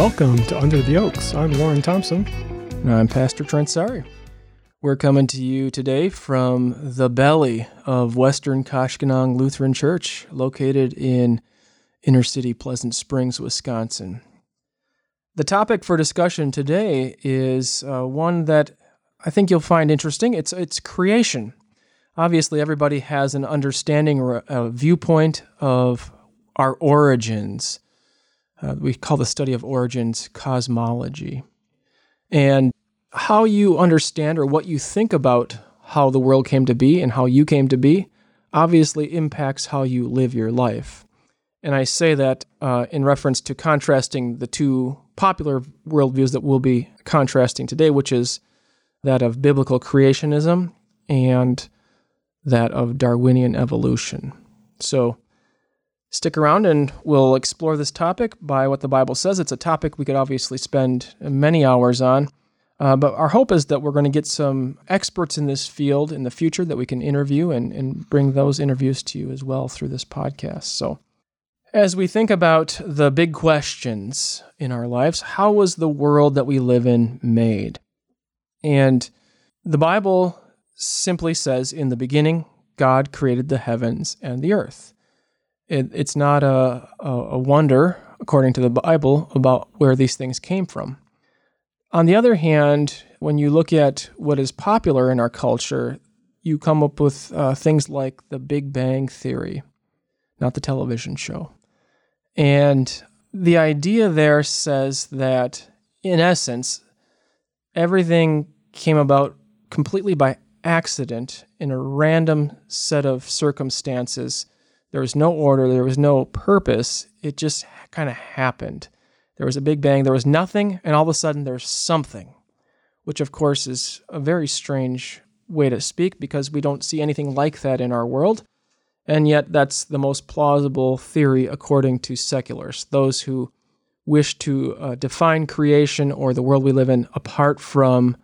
Welcome to Under the Oaks. I'm Warren Thompson. And I'm Pastor Trent Sari. We're coming to you today from the belly of Western Koshkonong Lutheran Church, located in inner city Pleasant Springs, Wisconsin. The topic for discussion today is uh, one that I think you'll find interesting. It's it's creation. Obviously, everybody has an understanding or a viewpoint of our origins. Uh, we call the study of origins cosmology. And how you understand or what you think about how the world came to be and how you came to be obviously impacts how you live your life. And I say that uh, in reference to contrasting the two popular worldviews that we'll be contrasting today, which is that of biblical creationism and that of Darwinian evolution. So stick around and we'll explore this topic by what the Bible says. It's a topic we could obviously spend many hours on. Uh, but our hope is that we're going to get some experts in this field in the future that we can interview and, and bring those interviews to you as well through this podcast. So, as we think about the big questions in our lives, how was the world that we live in made? And the Bible simply says, in the beginning, God created the heavens and the earth. It, it's not a, a, wonder, according to the Bible, about where these things came from. On the other hand, when you look at what is popular in our culture, you come up with uh, things like the Big Bang Theory, not the television show. And the idea there says that, in essence, everything came about completely by accident in a random set of circumstances. There was no order, there was no purpose. It just kind of happened. There was a big bang, there was nothing, and all of a sudden there's something, which of course is a very strange way to speak because we don't see anything like that in our world. And yet, that's the most plausible theory according to seculars, those who wish to uh, define creation or the world we live in apart from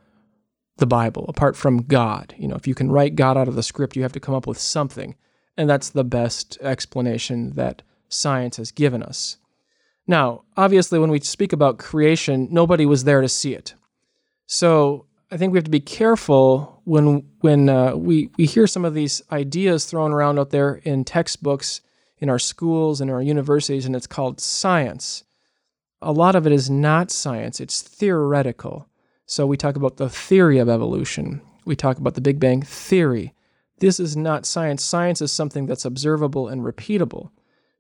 the Bible, apart from God. You know, if you can write God out of the script, you have to come up with something. And that's the best explanation that science has given us. Now, obviously, when we speak about creation, nobody was there to see it. So I think we have to be careful when when uh, we we hear some of these ideas thrown around out there in textbooks, in our schools, in our universities, and it's called science. A lot of it is not science; it's theoretical. So we talk about the theory of evolution. We talk about the Big Bang theory. This is not science. Science is something that's observable and repeatable.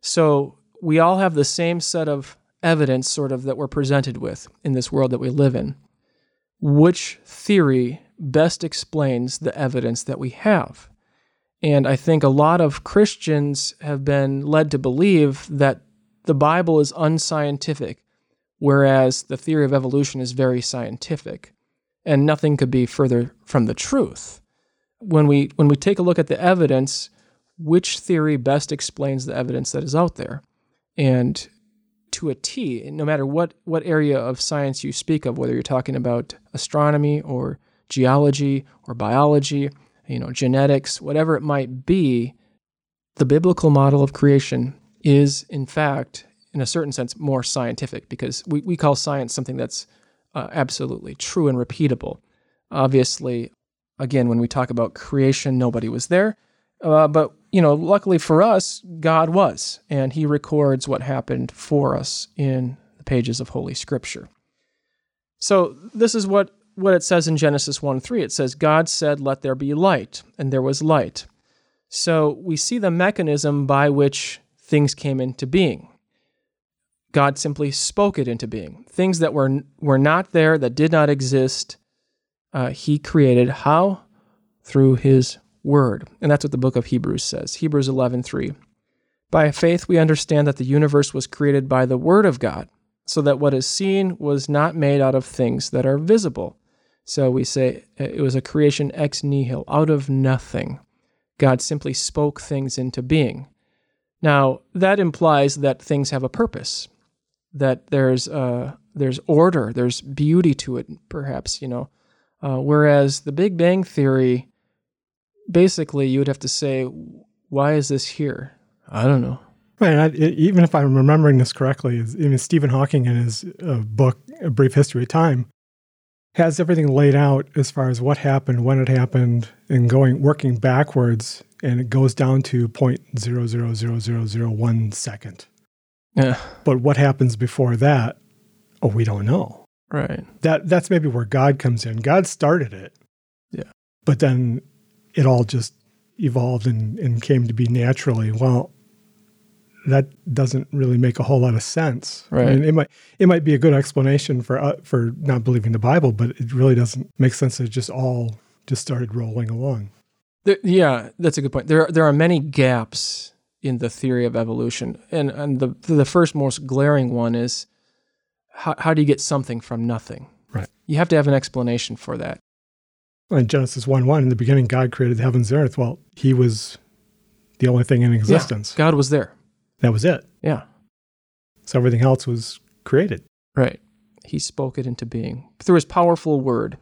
So we all have the same set of evidence, sort of, that we're presented with in this world that we live in. Which theory best explains the evidence that we have? And I think a lot of Christians have been led to believe that the Bible is unscientific, whereas the theory of evolution is very scientific. And nothing could be further from the truth. When we, when we take a look at the evidence, which theory best explains the evidence that is out there? And to a T, no matter what, what area of science you speak of, whether you're talking about astronomy or geology or biology, you know, genetics, whatever it might be, the biblical model of creation is, in fact, in a certain sense, more scientific because we, we call science something that's uh, absolutely true and repeatable. Obviously, again, when we talk about creation, nobody was there. Uh, but you know, luckily for us, God was, and He records what happened for us in the pages of Holy Scripture. So this is what what it says in Genesis 1 3. It says, God said, Let there be light, and there was light. So we see the mechanism by which things came into being. God simply spoke it into being. Things that were, were not there, that did not exist, uh, He created. How? Through His word. And that's what the book of Hebrews says. Hebrews 11:3. By faith we understand that the universe was created by the word of God, so that what is seen was not made out of things that are visible. So we say it was a creation ex nihilo, out of nothing. God simply spoke things into being. Now, that implies that things have a purpose, that there's uh, there's order, there's beauty to it, perhaps, you know. Uh, whereas the Big Bang Theory basically you would have to say, why is this here? I don't know. Right. I, even if I'm remembering this correctly, even Stephen Hawking in his uh, book, A Brief History of Time, has everything laid out as far as what happened, when it happened, and going working backwards, and it goes down to point zero zero zero zero zero one second. Yeah. But what happens before that? Oh, we don't know. Right. That that's maybe where God comes in. God started it. Yeah. But then it all just evolved and, and came to be naturally. Well, that doesn't really make a whole lot of sense. Right. I mean, it might it might be a good explanation for uh, for not believing the Bible, but it really doesn't make sense. It just all just started rolling along. There, yeah, that's a good point. There, there are many gaps in the theory of evolution, and and the the first most glaring one is how how do you get something from nothing? Right. You have to have an explanation for that. In Genesis one one, in the beginning, God created the heavens and earth. Well, He was the only thing in existence. Yeah, God was there. That was it. Yeah. So everything else was created. Right. He spoke it into being through his powerful word.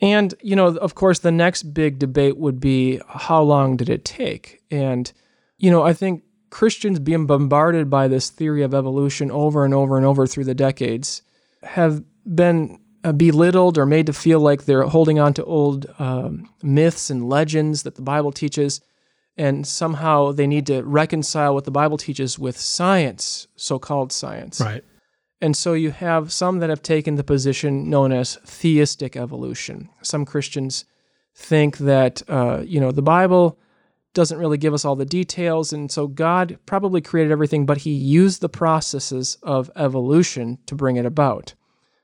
And, you know, of course, the next big debate would be how long did it take? And, you know, I think Christians being bombarded by this theory of evolution over and over and over through the decades have been uh, belittled or made to feel like they're holding on to old um, myths and legends that the Bible teaches and somehow they need to reconcile what the Bible teaches with science, so called science. Right. And so you have some that have taken the position known as theistic evolution. Some Christians think that, uh, you know, the Bible doesn't really give us all the details. And so God probably created everything, but he used the processes of evolution to bring it about.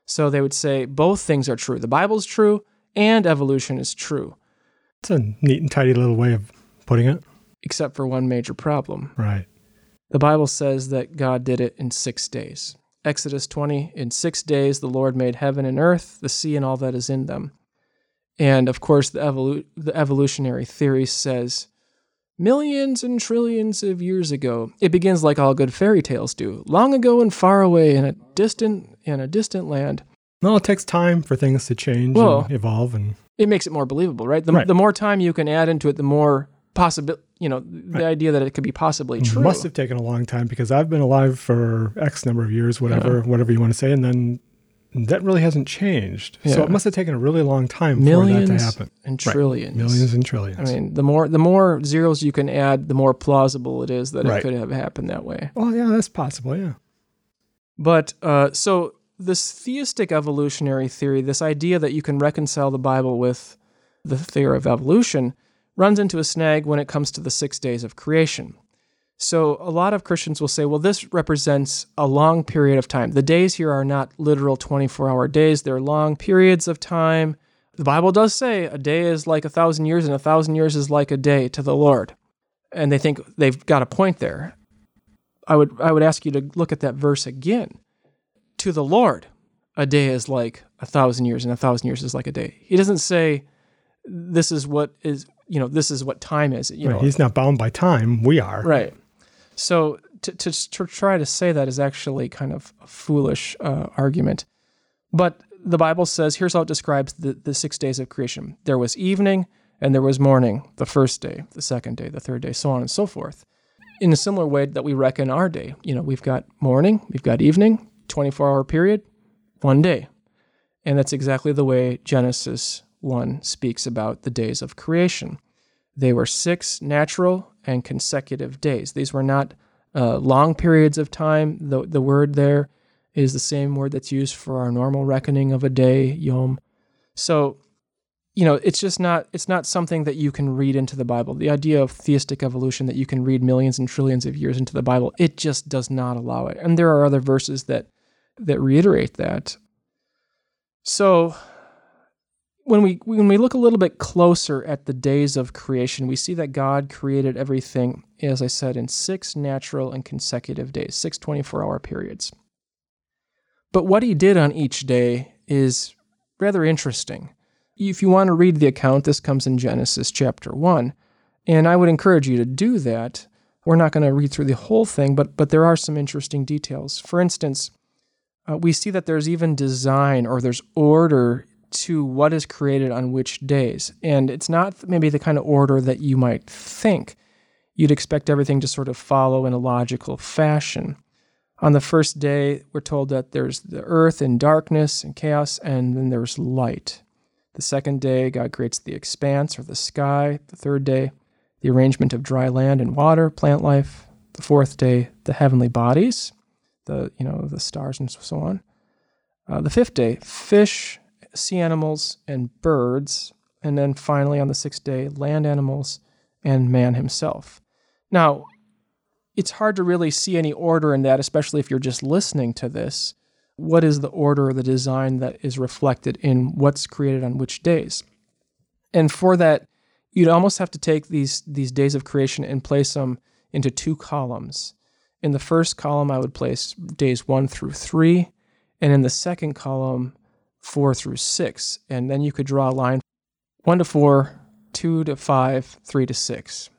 So they would say both things are true. The Bible's true and evolution is true. It's a neat and tidy little way of putting it. Except for one major problem. Right. The Bible says that God did it in six days. Exodus 20, in six days the Lord made heaven and earth, the sea and all that is in them. And of course, the, evolu- the evolutionary theory says millions and trillions of years ago. It begins like all good fairy tales do, long ago and far away in a distant in a distant land. Well, it takes time for things to change Well, and evolve, and It makes it more believable, right? The, Right. the more time you can add into it, the more possible, you know, the Right. idea that it could be possibly true. must have taken a long time because I've been alive for X number of years, whatever, whatever you want to say, and then that really hasn't changed. So it must have taken a really long time millions for that to happen. and Right. trillions. Millions and trillions. I mean, the more the more zeros you can add, the more plausible it is that it could have happened that way. well, yeah, that's possible. Yeah. But uh, so this theistic evolutionary theory, this idea that you can reconcile the Bible with the theory of evolution, runs into a snag when it comes to the six days of creation. So a lot of Christians will say, well, this represents a long period of time. The days here are not literal 24 hour days, they're long periods of time. The Bible does say a day is like a thousand years, and a thousand years is like a day to the Lord. And they think they've got a point there. I would I would ask you to look at that verse again. To the Lord, a day is like a thousand years, and a thousand years is like a day. He doesn't say this is what is you know this is what time is. You Right. know, He's not bound by time. We are. right. So to, to to try to say that is actually kind of a foolish uh, argument. But the Bible says here's how it describes the, the six days of creation. There was evening and there was morning, the first day, the second day, the third day, so on and so forth. In a similar way that we reckon our day. You know, we've got morning, we've got evening, 24 hour period, one day. And that's exactly the way Genesis 1 speaks about the days of creation. They were six natural and consecutive days. These were not uh, long periods of time. The, the word there is the same word that's used for our normal reckoning of a day, yom. So, you know, it's just not it's not something that you can read into the Bible. The idea of theistic evolution that you can read millions and trillions of years into the Bible, it just does not allow it. And there are other verses that that reiterate that. So, when we when we look a little bit closer at the days of creation, we see that God created everything, as I said, in six natural and consecutive days, six 24-hour periods. But what he did on each day is rather interesting. If you want to read the account, this comes in Genesis chapter 1, and I would encourage you to do that. We're not going to read through the whole thing, but but there are some interesting details. For instance, uh, we see that there's even design or there's order to what is created on which days. And it's not maybe the kind of order that you might think. you'd expect everything to sort of follow in a logical fashion. On the first day, we're told that there's the earth in darkness and chaos, and then there's light. The second day, God creates the expanse or the sky. The third day, the arrangement of dry land and water, plant life. The fourth day, the heavenly bodies, the you know the stars and so on. Uh, the fifth day, fish, sea animals, and birds, and then finally on the sixth day, land animals and man himself. Now, it's hard to really see any order in that, especially if you're just listening to this. What is the order or the design that is reflected in what's created on which days? And for that, you'd almost have to take these these days of creation and place them into two columns. In the first column, I would place days one through three, and in the second column, four through six. And then you could draw a line one to four, two to five, three to six.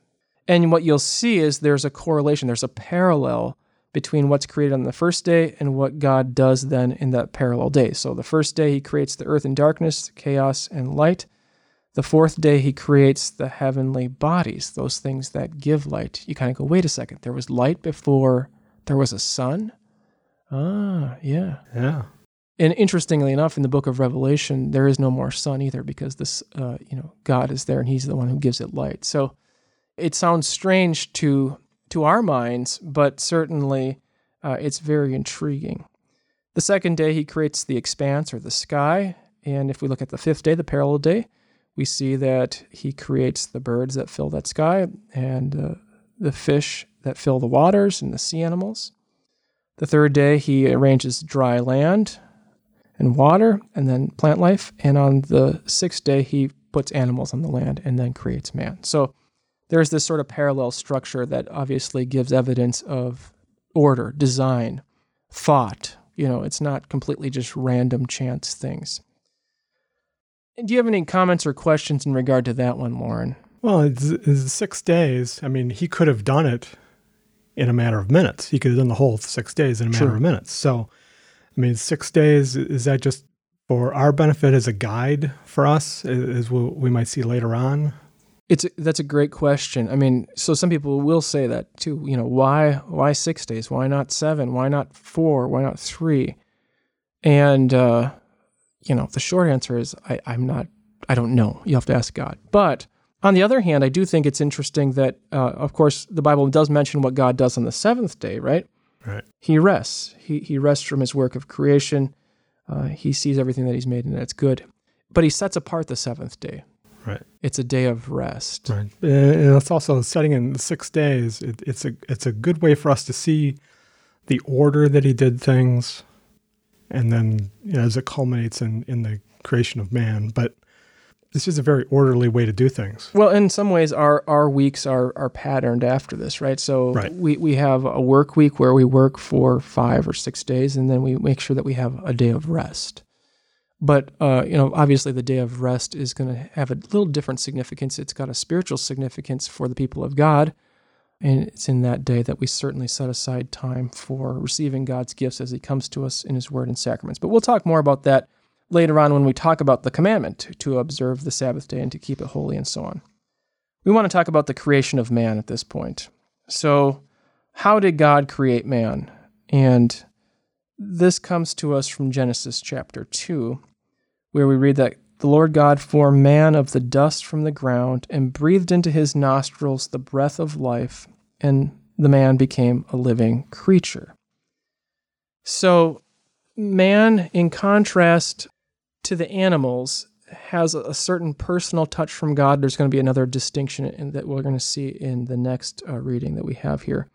And what you'll see is there's a correlation, there's a parallel between what's created on the first day and what God does then in that parallel day. So the first day, he creates the earth in darkness, chaos, and light. The fourth day, he creates the heavenly bodies, those things that give light. You kind of go, wait a second, there was light before there was a sun? Ah, yeah. Yeah. And interestingly enough, in the book of Revelation, there is no more sun either because this, uh, you know, God is there and he's the one who gives it light. So it sounds strange to to our minds, but certainly uh, it's very intriguing. The second day, he creates the expanse or the sky, and if we look at the fifth day, the parallel day, we see that he creates the birds that fill that sky and uh, the fish that fill the waters and the sea animals. The third day, he arranges dry land and water and then plant life. And on the sixth day, he puts animals on the land and then creates man. So there's this sort of parallel structure that obviously gives evidence of order, design, thought. You know, it's not completely just random chance things. And do you have any comments or questions in regard to that one, Lauren? Well, it's, it's six days. I mean, he could have done it in a matter of minutes. He could have done the whole six days in a matter sure. of minutes. So, I mean, six days, is that just for our benefit as a guide for us, as we might see later on? It's a, that's a great question. I mean, so some people will say that too. You know, why why six days? Why not seven? Why not four? Why not three? And uh, you know, the short answer is I, I'm not. I don't know. You have to ask God. But on the other hand, I do think it's interesting that, uh, of course, the Bible does mention what God does on the seventh day, right? Right. He rests. He he rests from his work of creation. Uh, he sees everything that he's made and it's good. But he sets apart the seventh day. Right. It's a day of rest. Right. And it's also setting in the six days. It, it's a it's a good way for us to see the order that he did things, and then you know, as it culminates in in the creation of man. But this is a very orderly way to do things. Well, in some ways, our our weeks are are patterned after this, right? So right. we we have a work week where we work for five or six days, and then we make sure that we have a day of rest. But uh, you know, obviously, the day of rest is going to have a little different significance. It's got a spiritual significance for the people of God, and it's in that day that we certainly set aside time for receiving God's gifts as He comes to us in His Word and sacraments. But we'll talk more about that later on when we talk about the commandment to, observe the Sabbath day and to keep it holy and so on. We want to talk about the creation of man at this point. So, how did God create man? And this comes to us from Genesis chapter 2 where we read that the Lord God formed man of the dust from the ground and breathed into his nostrils the breath of life, and the man became a living creature. So, man, in contrast to the animals, has a certain personal touch from God. There's going to be another distinction that we're going to see in the next uh, reading that we have here.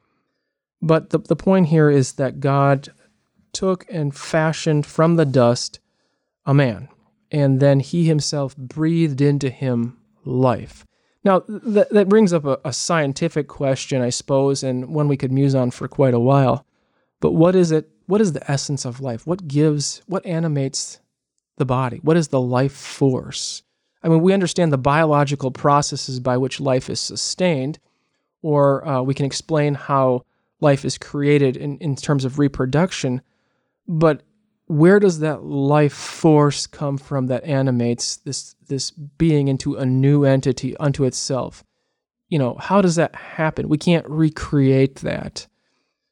But the, the point here is that God took and fashioned from the dust a man and then he himself breathed into him life. Now, th- that brings up a, a, scientific question, I suppose, and one we could muse on for quite a while. But what is it? What is the essence of life? What gives, what animates the body? What is the life force? I mean, we understand the biological processes by which life is sustained, or uh, we can explain how life is created in, in terms of reproduction. But where does that life force come from that animates this this being into a new entity unto itself? you know, how does that happen? We can't recreate that.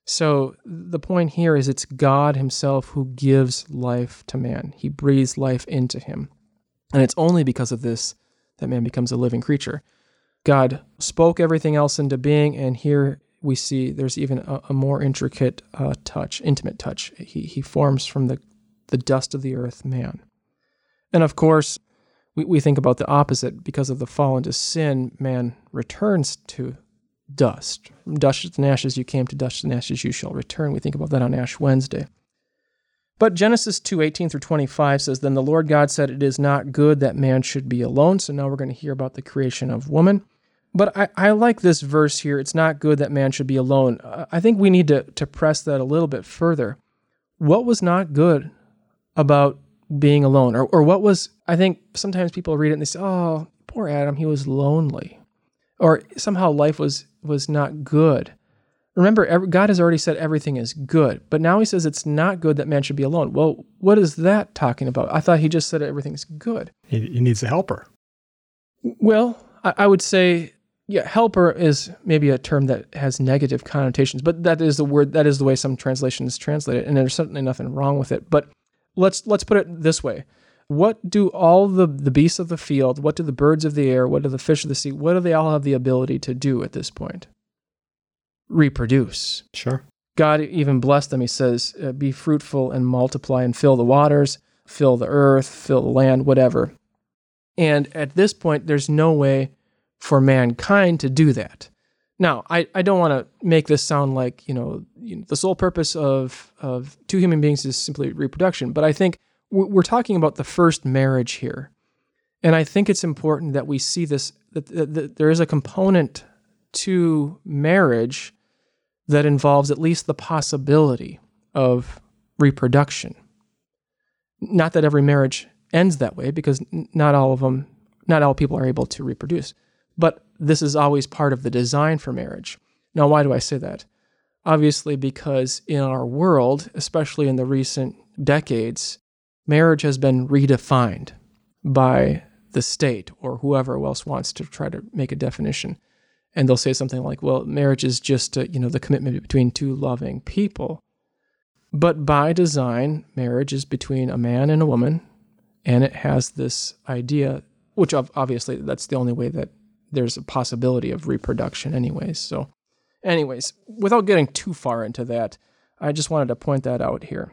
So the point here is it's God Himself who gives life to man. He breathes life into him. And it's only because of this that man becomes a living creature. God spoke everything else into being, and here we see there's even a, a more intricate uh, touch, intimate touch. He, he forms from the, the dust of the earth man. And of course, we, we think about the opposite. Because of the fall into sin, man returns to dust. From dust and ashes you came, to dust and ashes you shall return. We think about that on Ash Wednesday. But Genesis 2 18 through 25 says, Then the Lord God said, It is not good that man should be alone. So now we're going to hear about the creation of woman. But I, I like this verse here. It's not good that man should be alone. I think we need to, to press that a little bit further. What was not good about being alone? Or, or what was, I think sometimes people read it and they say, Oh, poor Adam, he was lonely. Or somehow life was was not good. Remember, God has already said everything is good, but now he says it's not good that man should be alone. Well, what is that talking about? I thought he just said everything's good. He, he needs a helper. Well, I, I, would say, yeah, helper is maybe a term that has negative connotations, but that is the word, that is the way some translations translate it, and there's certainly nothing wrong with it. But let's let's put it this way. What do all the, the beasts of the field, what do the birds of the air, what do the fish of the sea, what do they all have the ability to do at this point? reproduce. Sure. God even blessed them. He says, uh, Be fruitful and multiply and fill the waters, fill the earth, fill the land, whatever. And at this point, there's no way for mankind to do that. Now, I, I don't want to make this sound like, you know, the sole purpose of, of two human beings is simply reproduction, but I think we're talking about the first marriage here. And I think it's important that we see this, that, that, that there is a component to marriage that involves at least the possibility of reproduction. Not that every marriage ends that way, because not all of them, not all people are able to reproduce. But this is always part of the design for marriage. Now, why do I say that? Obviously, because in our world, especially in the recent decades, marriage has been redefined by the state or whoever else wants to try to make a definition and they'll say something like, "Well, marriage is just a, you know the commitment between two loving people." But by design, marriage is between a man and a woman, and it has this idea, which obviously that's the only way that there's a possibility of reproduction, anyways. So, anyways, without getting too far into that, I just wanted to point that out here.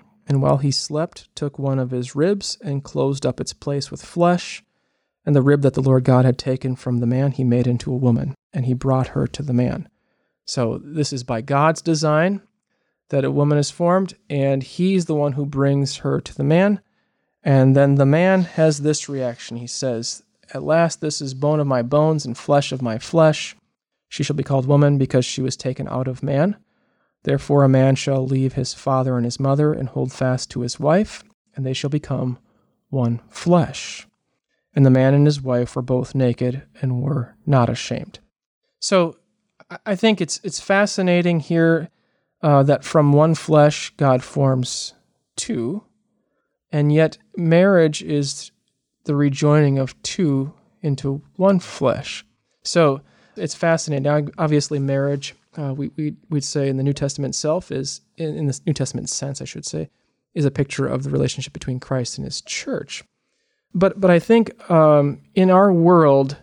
and while he slept, took one of his ribs and closed up its place with flesh. And the rib that the Lord God had taken from the man he made into a woman, and he brought her to the man. So this is by God's design that a woman is formed, and he's the one who brings her to the man. And then the man has this reaction. He says, At last, this is bone of my bones and flesh of my flesh. She shall be called woman because she was taken out of man. Therefore, a man shall leave his father and his mother and hold fast to his wife, and they shall become one flesh. And the man and his wife were both naked and were not ashamed. So I think it's it's fascinating here uh, that from one flesh God forms two, and yet marriage is the rejoining of two into one flesh. So it's fascinating. Now, obviously, marriage uh, we we would say in the New Testament itself is in, in the New Testament sense, I should say, is a picture of the relationship between Christ and His church. But but I think um, in our world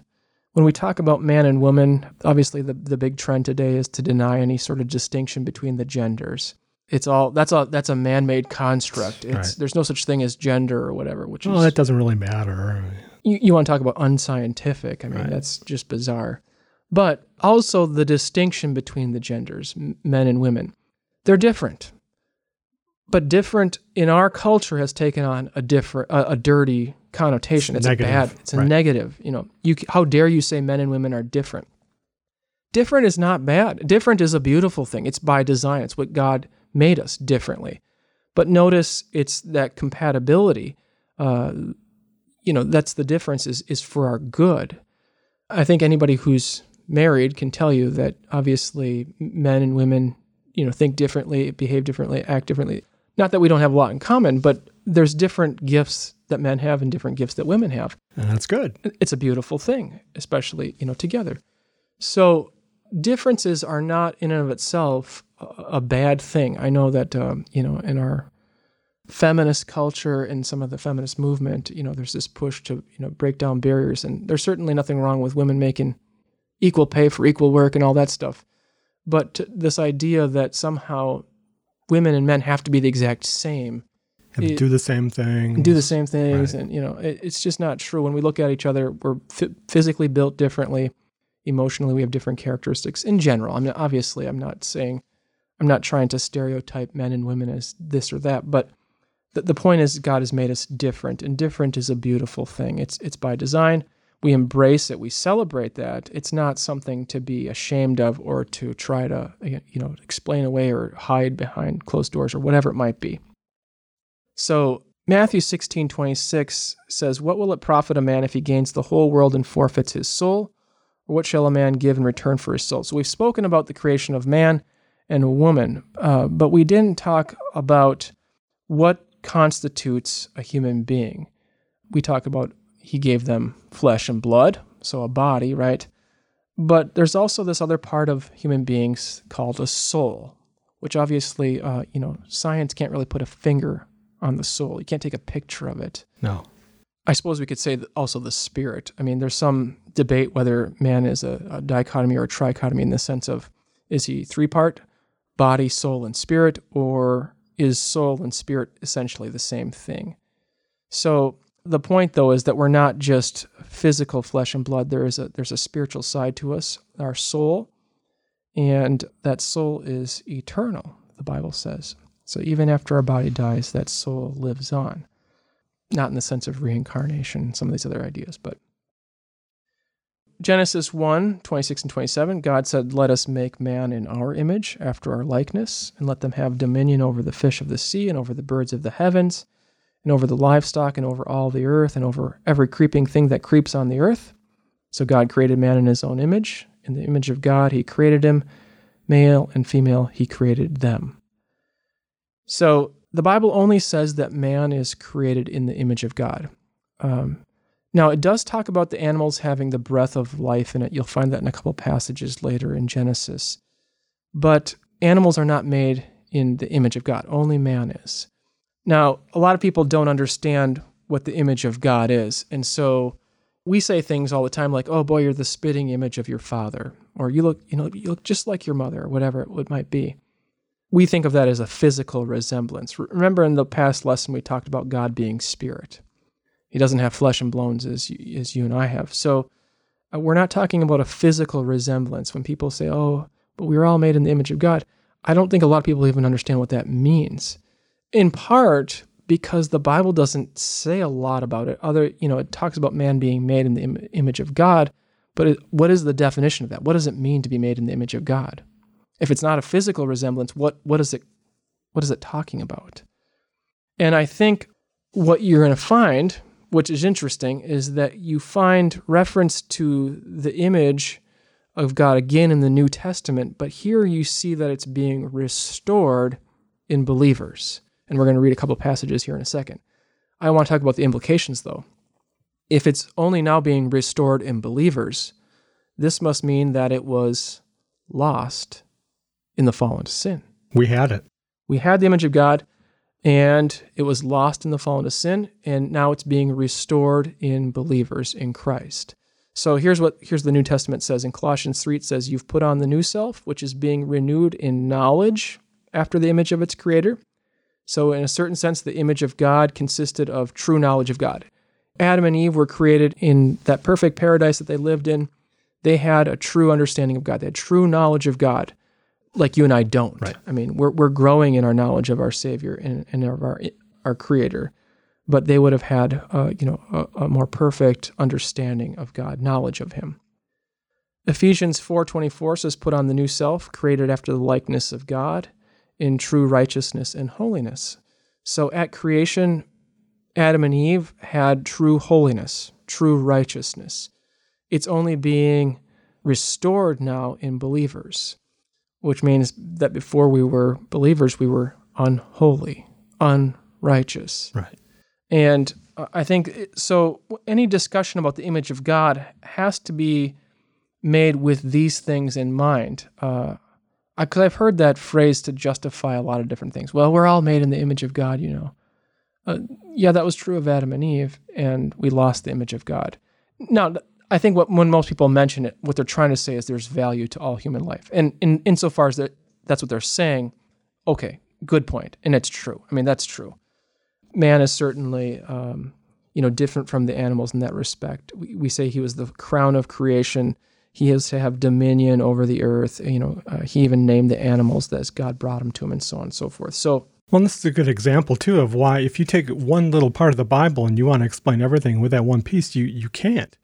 when we talk about man and woman, obviously the, the big trend today is to deny any sort of distinction between the genders. It's all that's a that's a man-made construct. It's, right. There's no such thing as gender or whatever. Which is well, is, that doesn't really matter. You, you want to talk about unscientific? I mean, right. that's just bizarre. But also the distinction between the genders, men and women, they're different. But different in our culture has taken on a different, a, a dirty connotation. It's, it's bad. It's a right. negative. You know, you how dare you say men and women are different? Different is not bad. Different is a beautiful thing. It's by design. It's what God made us differently. But notice it's that compatibility. Uh, you know, that's the difference is is for our good. I think anybody who's married can tell you that obviously men and women, you know, think differently, behave differently, act differently. Not that we don't have a lot in common, but there's different gifts that men have and different gifts that women have. And that's good. It's a beautiful thing, especially, you know, together. So differences are not in and of itself a, bad thing. I know that, um, you know, in our feminist culture and some of the feminist movement, you know, there's this push to, you know, break down barriers. And there's certainly nothing wrong with women making equal pay for equal work and all that stuff. But this idea that somehow women and men have to be the exact same. It, do the same thing. Do the same things. Right. And, you know, it, it's just not true. When we look at each other, we're f- physically built differently. Emotionally, we have different characteristics in general. I'm not, obviously, I'm not saying, I'm not trying to stereotype men and women as this or that, but the, the point is God has made us different, and different is a beautiful thing. It's, it's by design we embrace it, we celebrate that. It's not something to be ashamed of or to try to, you know, explain away or hide behind closed doors or whatever it might be. So Matthew 16, 26 says, What will it profit a man if he gains the whole world and forfeits his soul? Or what shall a man give in return for his soul? So we've spoken about the creation of man and woman, uh, but we didn't talk about what constitutes a human being. We talk about he gave them flesh and blood, so a body, right? But there's also this other part of human beings called a soul, which obviously, uh, you know, science can't really put a finger on the soul. You can't take a picture of it. No. I suppose we could say also the spirit. I mean, there's some debate whether man is a, a dichotomy or a trichotomy in the sense of is he three part, body, soul, and spirit, or is soul and spirit essentially the same thing? So the point though is that we're not just physical flesh and blood. There is a there's a spiritual side to us our soul and that soul is eternal the bible says. So even after our body dies that soul lives on. Not in the sense of reincarnation some of these other ideas but genesis 1 26 and 27 god said let us make man in our image after our likeness and let them have dominion over the fish of the sea and over the birds of the heavens and over the livestock and over all the earth and over every creeping thing that creeps on the earth. So God created man in his own image. In the image of God, he created him. Male and female, he created them. So the Bible only says that man is created in the image of God. Um, now, it does talk about the animals having the breath of life in it. You'll find that in a couple passages later in Genesis. But animals are not made in the image of God, only man is. Now, a lot of people don't understand what the image of God is. And so we say things all the time like, oh boy, you're the spitting image of your father, or you look, you know, you look just like your mother, or whatever it might be. We think of that as a physical resemblance. Remember in the past lesson, we talked about God being spirit. He doesn't have flesh and bones as you, as you and I have. So uh, we're not talking about a physical resemblance. When people say, oh, but we are all made in the image of God, I don't think a lot of people even understand what that means in part because the Bible doesn't say a lot about it. Other, you know, it talks about man being made in the Im- image of God, but it, what is the definition of that? What does it mean to be made in the image of God? If it's not a physical resemblance, what what is it what is it talking about? And I think what you're going to find, which is interesting, is that you find reference to the image of God again in the New Testament, but here you see that it's being restored in believers and we're going to read a couple passages here in a second. I want to talk about the implications, though. If it's only now being restored in believers, this must mean that it was lost in the fall into sin. We had it. We had the image of God, and it was lost in the fall into sin, and now it's being restored in believers in Christ. So here's what here's the New Testament says in Colossians 3 it says you've put on the new self which is being renewed in knowledge after the image of its creator so, in a certain sense, the image of God consisted of true knowledge of God. Adam and Eve were created in that perfect paradise that they lived in. They had a true understanding of God. They had true knowledge of God, like you and I don't. Right. I mean, we're, we're growing in our knowledge of our Savior and, and of our, our Creator, but they would have had, uh, you know, a, a more perfect understanding of God, knowledge of Him. Ephesians 4:24 says put on the new self created after the likeness of God in true righteousness and holiness. So at creation Adam and Eve had true holiness, true righteousness. It's only being restored now in believers, which means that before we were believers we were unholy, unrighteous. Right. And uh, I think uh, so any discussion about the image of God has to be made with these things in mind. Uh, Because I've heard that phrase to justify a lot of different things. Well, we're all made in the image of God, you know. Uh, yeah, that was true of Adam and Eve, and we lost the image of God. Now, I think what, when most people mention it, what they're trying to say is there's value to all human life, and in insofar as that that's what they're saying, okay, good point, and it's true. I mean, that's true. Man is certainly, um, you know, different from the animals in that respect. We, we say he was the crown of creation he is to have dominion over the earth. You know, uh, he even named the animals that God brought him to him, and so on and so forth. So, well, this is a good example too of why if you take one little part of the Bible and you want to explain everything with that one piece, you you can't.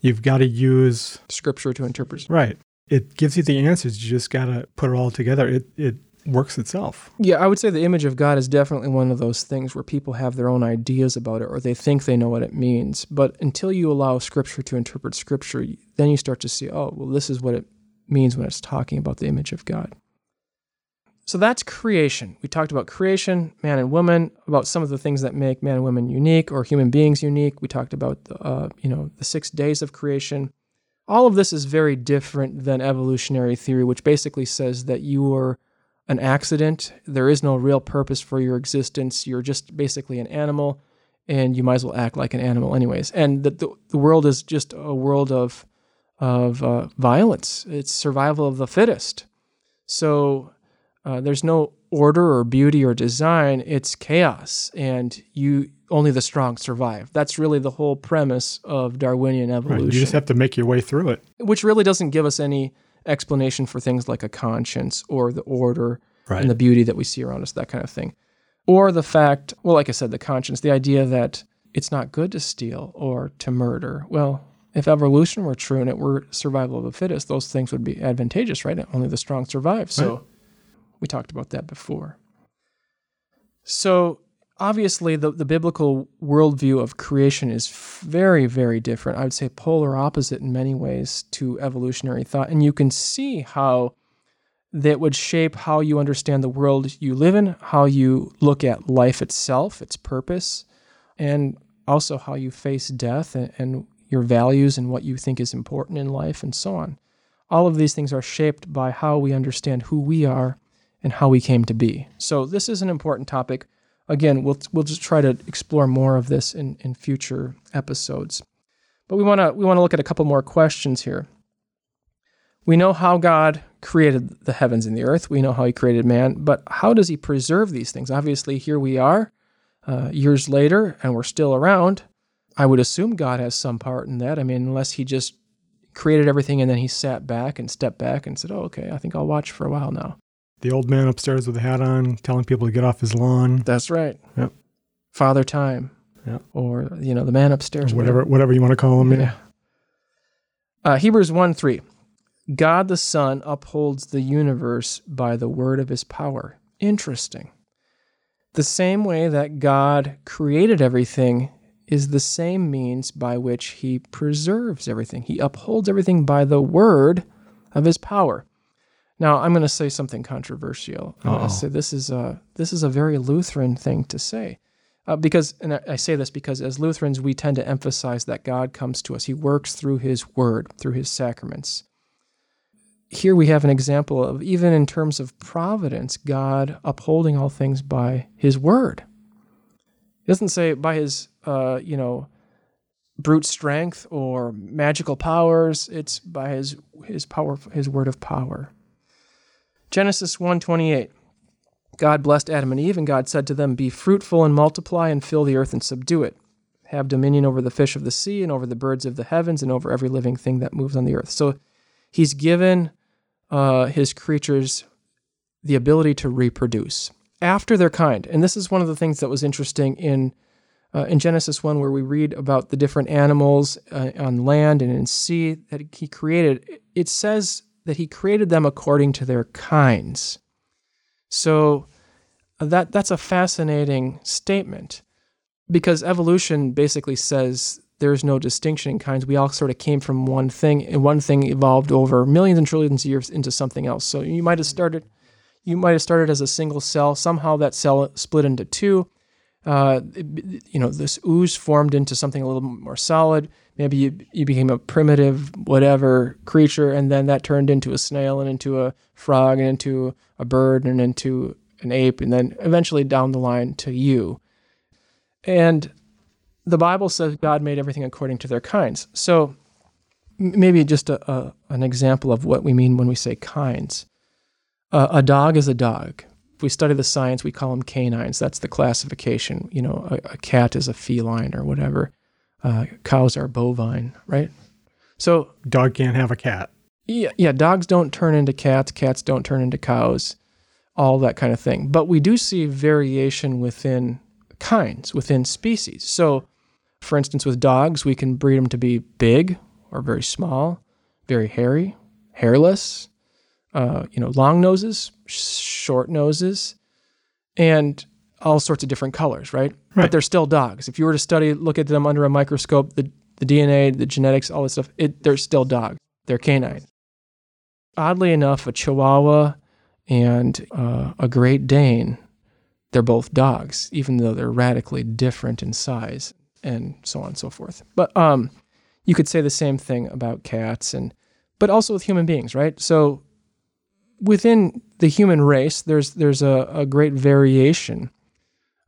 You've got to use scripture to interpret. Right. It gives you the answers. You just got to put it all together. It it works itself. Yeah, I would say the image of God is definitely one of those things where people have their own ideas about it or they think they know what it means. But until you allow Scripture to interpret Scripture, then you start to see, oh, well, this is what it means when it's talking about the image of God. So that's creation. We talked about creation, man and woman, about some of the things that make man and woman unique or human beings unique. We talked about the, uh, you know the six days of creation. All of this is very different than evolutionary theory, which basically says that you are an accident. There is no real purpose for your existence. You're just basically an animal, and you might as well act like an animal, anyways. And the, the, the world is just a world of, of uh, violence, it's survival of the fittest. So uh, there's no order or beauty or design, it's chaos, and you only the strong survive. That's really the whole premise of Darwinian evolution. Right. You just have to make your way through it. Which really doesn't give us any explanation for things like a conscience or the order right. and the beauty that we see around us, that kind of thing. Or the fact, well, like I said, the conscience, the idea that it's not good to steal or to murder. Well, if evolution were true and it were survival of the fittest, those things would be advantageous, right? Only the strong survive. So right. we talked about that before. So obviously the, the biblical worldview of creation is very very different. I would say polar opposite in many ways to evolutionary thought. And you can see how that would shape how you understand the world you live in how you look at life itself its purpose and also how you face death and, and your values and what you think is important in life and so on. All of these things are shaped by how we understand who we are and how we came to be. So this is an important topic again, we'll we'll just try to explore more of this in, in future episodes. But we want to we want to look at a couple more questions here. We know how God created the heavens and the earth. We know how He created man, but how does He preserve these things? Obviously, here we are, uh, years later, and we're still around. I would assume God has some part in that. I mean, unless He just created everything and then He sat back and stepped back and said, "Oh, okay, I think I'll watch for a while now." The old man upstairs with a hat on, telling people to get off his lawn. That's right. Yep. Father Time. Yep. Or you know the man upstairs. Whatever, whatever, whatever you want to call him. Yeah. Uh, Hebrews one three. God the Son upholds the universe by the word of his power. Interesting. The same way that God created everything is the same means by which he preserves everything. He upholds everything by the word of his power. Now, I'm going to say something controversial. I'm going to say this is a this is a very Lutheran thing to say, uh, because and I, I say this because as Lutherans we tend to emphasize that God comes to us. He works through His Word, through His sacraments. Here we have an example of even in terms of providence, God upholding all things by His Word. He doesn't say by His uh, you know brute strength or magical powers. It's by His His power, His Word of power. Genesis 1:28. God blessed Adam and Eve, and God said to them, Be fruitful and multiply, and fill the earth and subdue it. Have dominion over the fish of the sea, and over the birds of the heavens, and over every living thing that moves on the earth. So he's given uh, his creatures the ability to reproduce after their kind. And this is one of the things that was interesting in uh, in Genesis 1, where we read about the different animals uh, on land and in sea that he created it says that he created them according to their kinds. So uh, that that's a fascinating statement because evolution basically says there's no distinction in kinds. We all sort of came from one thing, and one thing evolved over millions and trillions of years into something else. So you might have started, you might have started as a single cell. Somehow that cell split into two. Uh, you know, this ooze formed into something a little more solid. Maybe you, you became a primitive whatever creature, and then that turned into a snail and into a frog and into a bird and into an ape, and then eventually down the line to you. And the Bible says God made everything according to their kinds. So maybe just a, a, an example of what we mean when we say kinds. Uh, a dog is a dog. If we study the science, we call them canines. That's the classification. You know, a, a cat is a feline or whatever. Uh, cows are bovine, right? So dog can't have a cat. Yeah, yeah. Dogs don't turn into cats. Cats don't turn into cows. All that kind of thing. But we do see variation within kinds, within species. So for instance, with dogs, we can breed them to be big or very small, very hairy, hairless, uh, you know, long noses, short noses, and all sorts of different colors, right? right? But they're still dogs. If you were to study, look at them under a microscope, the, the DNA, the genetics, all this stuff, it, they're still dogs. They're canine. Oddly enough, a Chihuahua and uh, a Great Dane, they're both dogs, even though they're radically different in size and so on and so forth. But um, you could say the same thing about cats and but also with human beings, right? So within the human race, there's there's a, a great variation.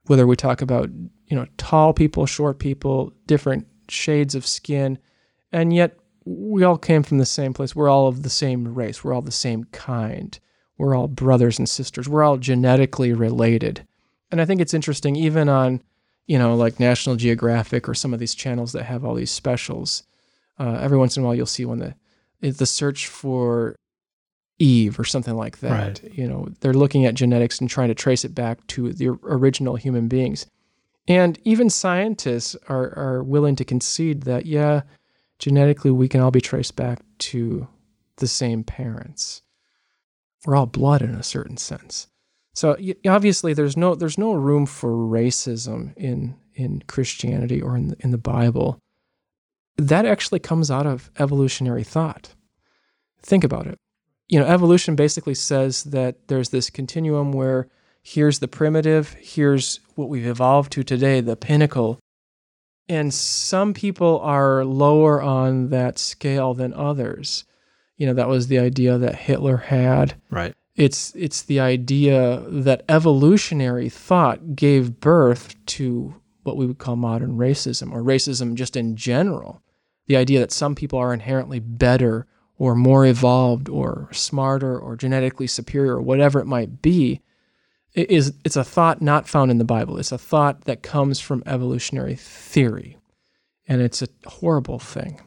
Whether we talk about you know tall people, short people, different shades of skin, and yet we all came from the same place. We're all of the same race. We're all the same kind. We're all brothers and sisters. We're all genetically related. And I think it's interesting, even on you know, like National Geographic or some of these channels that have all these specials. Uh, every once in a while, you'll see one that the search for Eve or something like that. Right. You know, they're looking at genetics and trying to trace it back to the original human beings. And even scientists are, are willing to concede that, yeah, genetically we can all be traced back to the same parents. We're all blood in a certain sense. So obviously, there's no there's no room for racism in in Christianity or in the, in the Bible. That actually comes out of evolutionary thought. Think about it. You know, evolution basically says that there's this continuum where here's the primitive, here's what we've evolved to today, the pinnacle. And some people are lower on that scale than others. You know, that was the idea that Hitler had. Right. It's it's the idea that evolutionary thought gave birth to what we would call modern racism or racism just in general. The idea that some people are inherently better or more evolved or smarter or genetically superior or whatever it might be is it's a thought not found in the Bible. It's a thought that comes from evolutionary theory. And it's a horrible thing.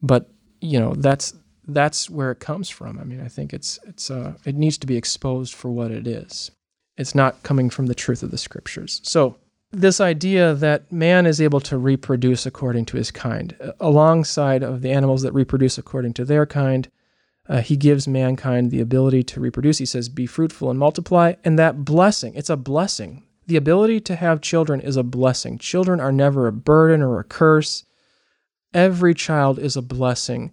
But, you know, that's that's where it comes from. I mean, I think it's it's uh, it needs to be exposed for what it is. It's not coming from the truth of the scriptures. So this idea that man is able to reproduce according to his kind, uh, alongside of the animals that reproduce according to their kind, uh, he gives mankind the ability to reproduce. He says, "Be fruitful and multiply," and that blessing. It's a blessing. The ability to have children is a blessing. Children are never a burden or a curse. Every child is a blessing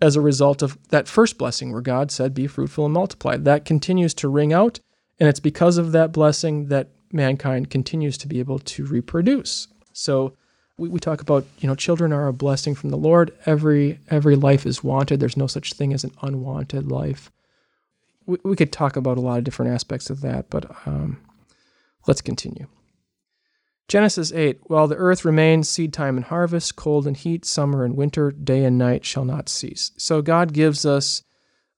as a result of that first blessing where God said, Be fruitful and multiply. That continues to ring out, and it's because of that blessing that mankind continues to be able to reproduce. So we, we talk about, you know, children are a blessing from the Lord. Every every life is wanted. There's no such thing as an unwanted life. We, we could talk about a lot of different aspects of that, but um, let's continue. Genesis 8 While the earth remains, seed time and harvest, cold and heat, summer and winter, day and night shall not cease. So God gives us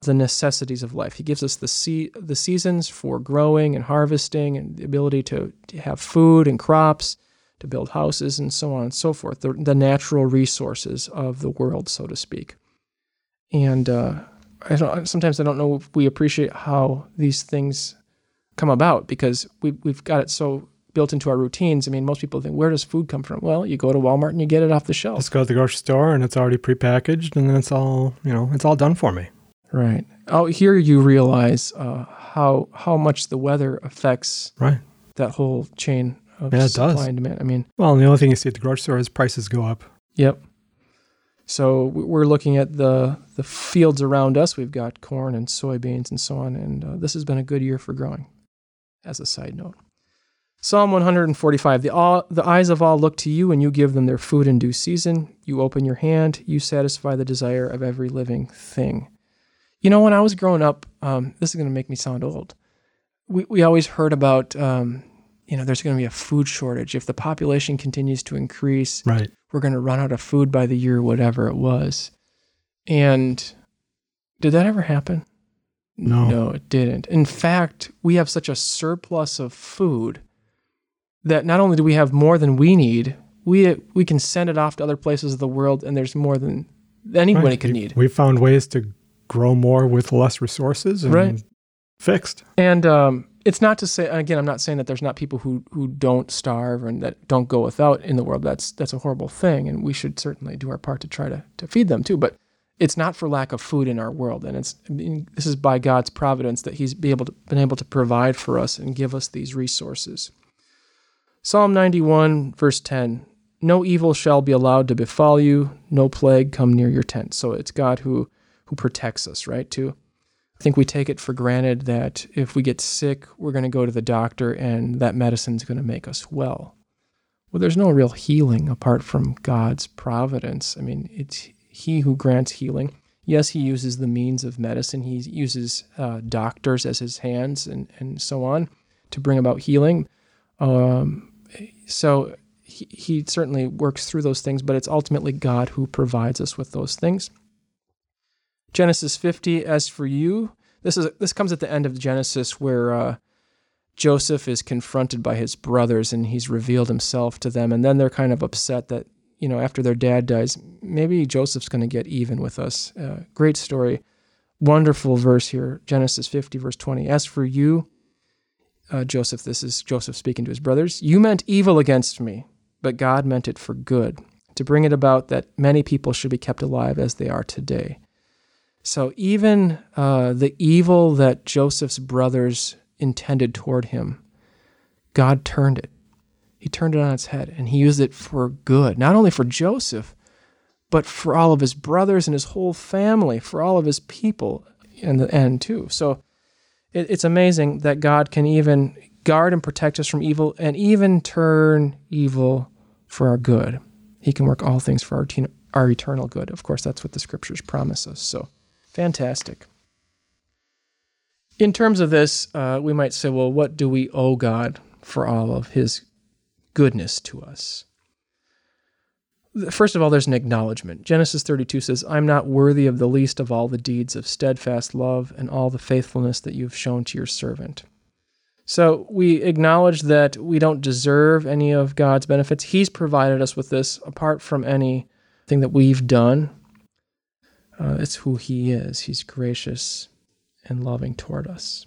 the necessities of life. He gives us the se- the seasons for growing and harvesting and the ability to, to have food and crops, to build houses and so on and so forth, the, the natural resources of the world, so to speak. And uh, I don't, sometimes I don't know if we appreciate how these things come about because we, we've got it so built into our routines. I mean, most people think, where does food come from? Well, you go to Walmart and you get it off the shelf. Just go to the grocery store and it's already prepackaged, and then it's all you know, it's all done for me. Right. Oh, here you realize uh, how how much the weather affects right that whole chain of yeah, it supply does. and demand. I mean, well, the only thing you see at the grocery store is prices go up. Yep. So we're looking at the the fields around us. We've got corn and soybeans and so on, and uh, this has been a good year for growing. As a side note, Psalm 145: the all the eyes of all look to you, and you give them their food in due season. You open your hand, you satisfy the desire of every living thing. You know, when I was growing up, um, this is going to make me sound old. We we always heard about. Um, you know, there's going to be a food shortage if the population continues to increase Right. we're going to run out of food by the year, whatever it was. And did that ever happen? No. No, it didn't. In fact, we have such a surplus of food that not only do we have more than we need, we we can send it off to other places of the world, and there's more than anybody Right. could need. We found ways to grow more with less resources and Right. fixed. And um, it's not to say again, I'm not saying that there's not people who who don't starve and that don't go without in the world. That's that's a horrible thing, and we should certainly do our part to try to to feed them too. But it's not for lack of food in our world, and it's I mean, this is by God's providence that He's be able to, been able to provide for us and give us these resources. Psalm 91, verse 10 No evil shall be allowed to befall you, no plague come near your tent. So it's God who, who protects us, right? Too. I think we take it for granted that if we get sick, we're going to go to the doctor and that medicine's going to make us well. Well, there's no real healing apart from God's providence. I mean, it's He who grants healing. Yes, He uses the means of medicine, He uses uh, doctors as His hands and, and so on to bring about healing. Um, so he, he certainly works through those things, but it's ultimately God who provides us with those things. Genesis 50, as for you, this is this comes at the end of Genesis where uh, Joseph is confronted by his brothers and he's revealed himself to them, and then they're kind of upset that you know after their dad dies, maybe Joseph's going to get even with us. Uh, great story, wonderful verse here, Genesis 50, verse 20. As for you, uh, Joseph, this is Joseph speaking to his brothers, you meant evil against me, but God meant it for good, to bring it about that many people should be kept alive as they are today. So even uh, the evil that Joseph's brothers intended toward him, God turned it. He turned it on its head and he used it for good, not only for Joseph, but for all of his brothers and his whole family, for all of his people in the end, too. So it, it's amazing that God can even guard and protect us from evil and even turn evil for our good. He can work all things for our, our eternal good. Of course, that's what the scriptures promise us. So fantastic. In terms of this, uh, we might say, well, what do we owe God for all of his goodness to us? First of all, there's an acknowledgement. Genesis 32 says, I'm not worthy of the least of all the deeds of steadfast love and all the faithfulness that you've shown to your servant. So we acknowledge that we don't deserve any of God's benefits. He's provided us with this apart from anything that we've done. Uh, it's who He is. He's gracious and loving toward us.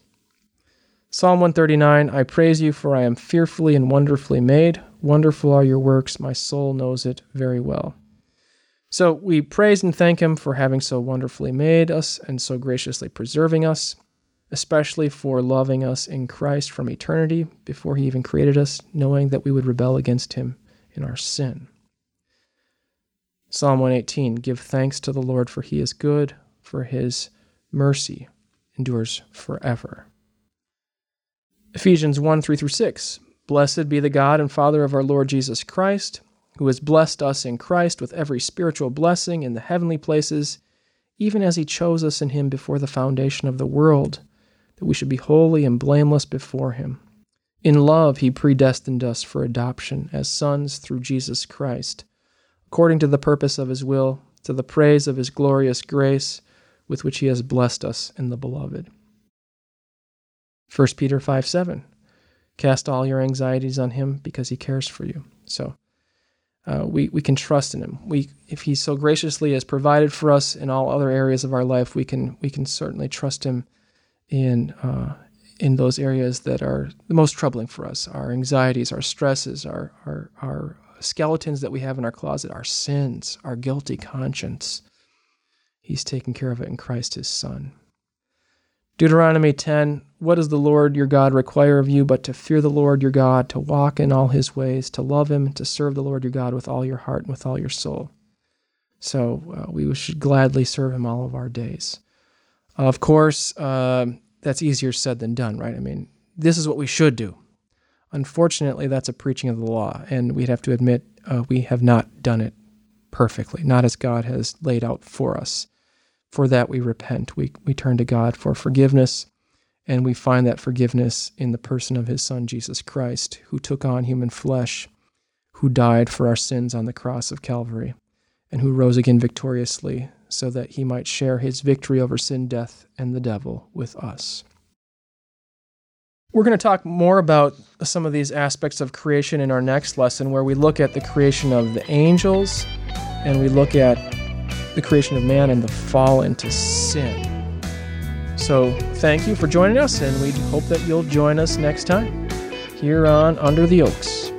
Psalm 139 I praise you, for I am fearfully and wonderfully made. Wonderful are your works. My soul knows it very well. So we praise and thank Him for having so wonderfully made us and so graciously preserving us, especially for loving us in Christ from eternity before He even created us, knowing that we would rebel against Him in our sin. Psalm 118 Give thanks to the Lord, for He is good, for His mercy endures forever. Ephesians 1 3 through 6. Blessed be the God and Father of our Lord Jesus Christ, who has blessed us in Christ with every spiritual blessing in the heavenly places, even as he chose us in him before the foundation of the world, that we should be holy and blameless before him. In love, he predestined us for adoption as sons through Jesus Christ, according to the purpose of his will, to the praise of his glorious grace, with which he has blessed us in the beloved. 1 Peter 5 7. Cast all your anxieties on him because he cares for you. So uh, we, we can trust in him. We, if he so graciously has provided for us in all other areas of our life, we can, we can certainly trust him in, uh, in those areas that are the most troubling for us our anxieties, our stresses, our, our, our skeletons that we have in our closet, our sins, our guilty conscience. He's taken care of it in Christ his Son. Deuteronomy 10 What does the Lord your God require of you but to fear the Lord your God, to walk in all his ways, to love him, to serve the Lord your God with all your heart and with all your soul? So uh, we should gladly serve him all of our days. Of course, uh, that's easier said than done, right? I mean, this is what we should do. Unfortunately, that's a preaching of the law, and we'd have to admit uh, we have not done it perfectly, not as God has laid out for us. For that, we repent. We, we turn to God for forgiveness, and we find that forgiveness in the person of His Son, Jesus Christ, who took on human flesh, who died for our sins on the cross of Calvary, and who rose again victoriously so that He might share His victory over sin, death, and the devil with us. We're going to talk more about some of these aspects of creation in our next lesson, where we look at the creation of the angels and we look at the creation of man and the fall into sin. So, thank you for joining us, and we hope that you'll join us next time here on Under the Oaks.